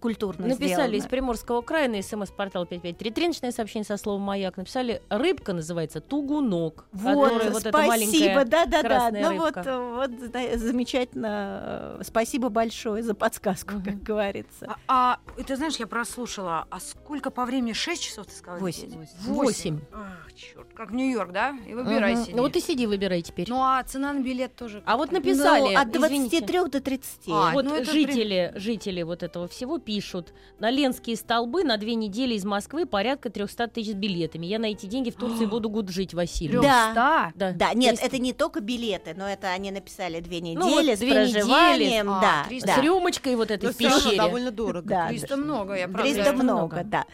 [SPEAKER 4] культурно
[SPEAKER 3] Написали из
[SPEAKER 4] сделано.
[SPEAKER 3] Приморского края на смс-портал 5533, начиное сообщение со словом «Маяк». Написали, рыбка называется тугунок.
[SPEAKER 4] Вот,
[SPEAKER 3] которая вот эта
[SPEAKER 4] спасибо,
[SPEAKER 3] маленькая
[SPEAKER 4] да-да-да. Ну вот,
[SPEAKER 3] рыбка.
[SPEAKER 4] э, вот зна- замечательно. э, Спасибо большое за подсказку,
[SPEAKER 3] Мгм.
[SPEAKER 4] как говорится.
[SPEAKER 2] А, а ты знаешь, я прослушала, а сколько по времени? 6 часов ты сказала?
[SPEAKER 4] Восемь.
[SPEAKER 2] лететь?
[SPEAKER 3] Восемь.
[SPEAKER 2] Ах, черт, как в Нью-Йорк, да? И выбирай себе.
[SPEAKER 3] Ну вот и сиди, выбирай теперь.
[SPEAKER 2] Ну а цена на билет тоже.
[SPEAKER 3] А вот написали,
[SPEAKER 4] Ну, от
[SPEAKER 3] извините.
[SPEAKER 4] 23 до 30.
[SPEAKER 2] А,
[SPEAKER 3] вот
[SPEAKER 2] ну это
[SPEAKER 3] жители, жители вот этого всего пишут. На Ленские столбы на две недели из Москвы порядка 300 тысяч с билетами. Я на эти деньги в Турции буду год жить, Василий.
[SPEAKER 4] Да.
[SPEAKER 3] Да,
[SPEAKER 4] Да, нет,
[SPEAKER 3] есть
[SPEAKER 4] это не только билеты, но это они написали две
[SPEAKER 3] Ну, вот
[SPEAKER 4] недели с
[SPEAKER 3] две недели,
[SPEAKER 4] проживанием.
[SPEAKER 2] а,
[SPEAKER 4] да,
[SPEAKER 2] 300
[SPEAKER 4] да.
[SPEAKER 3] С рюмочкой вот этой
[SPEAKER 5] Но
[SPEAKER 3] в
[SPEAKER 5] всё равно
[SPEAKER 3] пещере.
[SPEAKER 5] довольно дорого.
[SPEAKER 4] Да,
[SPEAKER 2] 300 много, я правда.
[SPEAKER 4] 300
[SPEAKER 3] 300
[SPEAKER 4] много, да.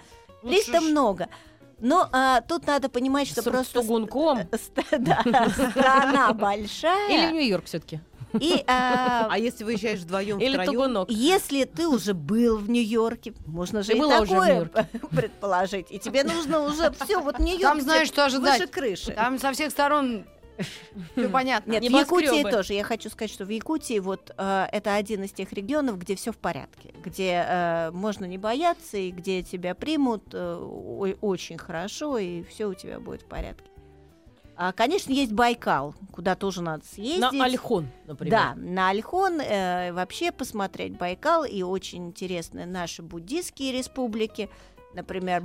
[SPEAKER 2] Лучше
[SPEAKER 4] 300
[SPEAKER 2] ж-
[SPEAKER 4] много. Но а, тут надо понимать, что
[SPEAKER 3] С
[SPEAKER 4] просто...
[SPEAKER 3] тугунком.
[SPEAKER 4] ст- да, страна большая.
[SPEAKER 3] Или в Нью-Йорк все-таки.
[SPEAKER 4] И а,
[SPEAKER 5] А если выезжаешь вдвоем,
[SPEAKER 3] Или
[SPEAKER 5] втроем,
[SPEAKER 3] тугунок.
[SPEAKER 4] Если ты уже был в Нью-Йорке, можно же
[SPEAKER 3] Ты
[SPEAKER 4] и такое
[SPEAKER 3] Нью-Йорке.
[SPEAKER 4] предположить. И тебе нужно уже все, вот Нью-Йорк
[SPEAKER 2] Там знаешь, что ожидать.
[SPEAKER 4] выше крыши.
[SPEAKER 2] Там со всех сторон все понятно.
[SPEAKER 4] Нет, в. Якутии тоже. Я хочу сказать, что в Якутии вот э, это один из тех регионов, где все в порядке, где э, можно не бояться и где тебя примут э, очень хорошо и все у тебя будет в порядке. А, конечно, есть Байкал, куда тоже надо съездить.
[SPEAKER 3] На Альхон, например.
[SPEAKER 4] Да, на Альхон э, вообще посмотреть Байкал и очень интересны наши буддийские республики, например,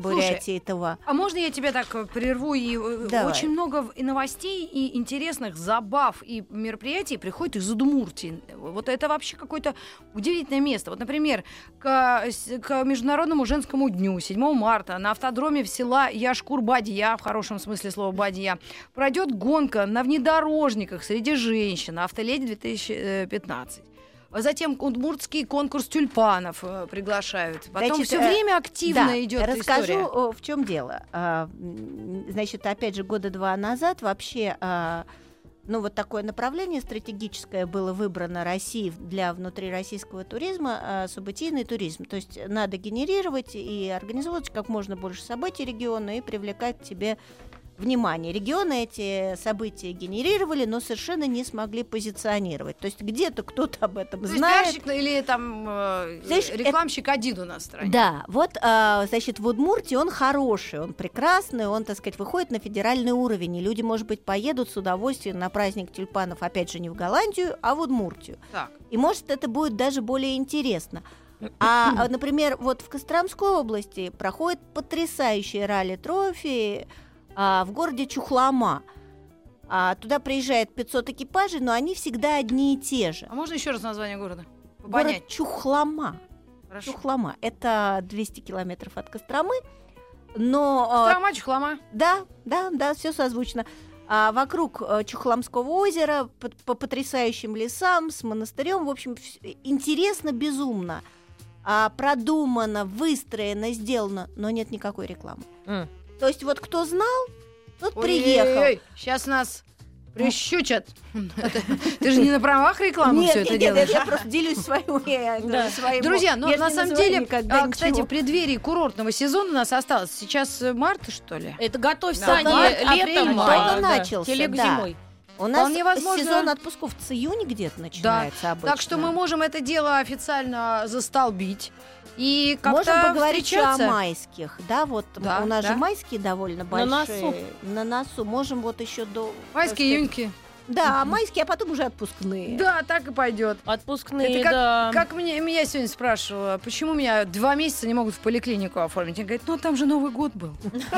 [SPEAKER 4] Тыва.
[SPEAKER 2] А можно я тебя так э, прерву? И э,
[SPEAKER 4] Давай.
[SPEAKER 2] очень много и новостей, и интересных забав и мероприятий приходит из Удмуртии. Вот это вообще какое-то удивительное место. Вот, например, к, к Международному женскому дню 7 марта на автодроме в села Яшкур-Бадья, в хорошем смысле слова Бадья, пройдет гонка на внедорожниках среди женщин «Автоледи 2015». Затем удмуртский конкурс тюльпанов э, приглашают. Потом
[SPEAKER 4] Значит,
[SPEAKER 2] все
[SPEAKER 4] э,
[SPEAKER 2] время активно
[SPEAKER 4] Да,
[SPEAKER 2] идет
[SPEAKER 4] расскажу,
[SPEAKER 2] история.
[SPEAKER 4] в чем дело. А, Значит, опять же, года два назад вообще, а, ну, вот такое направление стратегическое было выбрано Россией для внутрироссийского туризма, а, событийный туризм. То есть надо генерировать и организовывать как можно больше событий региона и привлекать к тебе внимание. Регионы эти события генерировали, но совершенно не смогли позиционировать. То есть где-то кто-то об этом
[SPEAKER 2] То есть
[SPEAKER 4] знает.
[SPEAKER 2] пиарщик или там э,
[SPEAKER 4] Знаешь,
[SPEAKER 2] рекламщик один у нас в стране.
[SPEAKER 4] Да, вот, а, значит, в Удмуртии он хороший, он прекрасный, он, так сказать, выходит на федеральный уровень, и люди, может быть, поедут с удовольствием на праздник тюльпанов, опять же, не в Голландию, а в Удмуртию.
[SPEAKER 2] Так.
[SPEAKER 4] И, может, это будет даже более интересно. А, а, например, вот в Костромской области проходит потрясающие ралли-трофи а, в городе Чухлома. А, туда приезжает 500 экипажей, но они всегда одни и те же.
[SPEAKER 2] А можно еще раз название города?
[SPEAKER 4] Город
[SPEAKER 2] Понять.
[SPEAKER 4] Чухлома.
[SPEAKER 2] Хорошо.
[SPEAKER 4] Чухлома. Это 200 километров от Костромы. Но а,
[SPEAKER 2] Кострома, Чухлома.
[SPEAKER 4] да, да, да, все созвучно. А вокруг э, Чухломского озера, по, по потрясающим лесам, с монастырем, в общем, интересно безумно. А, продумано, выстроено, сделано, но нет никакой рекламы.
[SPEAKER 3] М.
[SPEAKER 4] То есть вот кто знал, тот приехал.
[SPEAKER 2] Сейчас нас прищучат. Ты же не на правах рекламы все это
[SPEAKER 4] нет, нет,
[SPEAKER 2] делаешь.
[SPEAKER 4] я просто делюсь своим.
[SPEAKER 2] Друзья, но
[SPEAKER 4] Я ж
[SPEAKER 2] на самом деле, а, кстати, в преддверии курортного сезона у нас осталось сейчас э, март, что ли?
[SPEAKER 3] Это готовь
[SPEAKER 2] март,
[SPEAKER 3] летом, а,
[SPEAKER 4] Только начался,
[SPEAKER 3] телегу
[SPEAKER 4] да.
[SPEAKER 3] зимой.
[SPEAKER 4] У нас
[SPEAKER 2] Вполне возможно.
[SPEAKER 4] сезон отпусков с июня где-то начинается обычно.
[SPEAKER 2] Так что мы можем это дело официально застолбить и как-то
[SPEAKER 4] Можем поговорить еще о
[SPEAKER 2] встречаться.
[SPEAKER 4] майских, да, вот
[SPEAKER 2] Да,
[SPEAKER 4] у нас
[SPEAKER 2] да.
[SPEAKER 4] же майские довольно большие.
[SPEAKER 3] носу.
[SPEAKER 4] На носу. Можем вот еще до...
[SPEAKER 2] Майские, июньки.
[SPEAKER 4] Да, майские, а потом уже отпускные.
[SPEAKER 2] Да, так и пойдет.
[SPEAKER 3] Отпускные,
[SPEAKER 2] Это как,
[SPEAKER 3] да.
[SPEAKER 2] как мне, меня сегодня спрашивала, почему меня два месяца не могут в поликлинику оформить? Он говорит, ну там же Новый год был.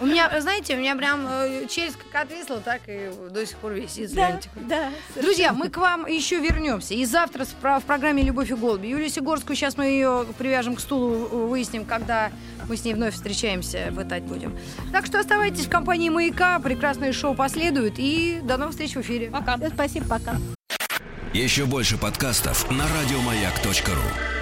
[SPEAKER 2] У меня, знаете, у меня прям э, челюсть как отвисла, так и до сих пор висит.
[SPEAKER 4] Да, да.
[SPEAKER 2] Друзья, мы к вам еще вернемся. И завтра в программе «Любовь и голуби». Юлию Сигорскую, сейчас мы ее привяжем к стулу, выясним, когда мы с ней вновь встречаемся, пытать будем. Так что оставайтесь в компании «Маяка», прекрасное шоу последует, и до новых встреч в эфире.
[SPEAKER 3] Пока.
[SPEAKER 4] Спасибо, пока.
[SPEAKER 1] Еще больше подкастов на радиомаяк.ру.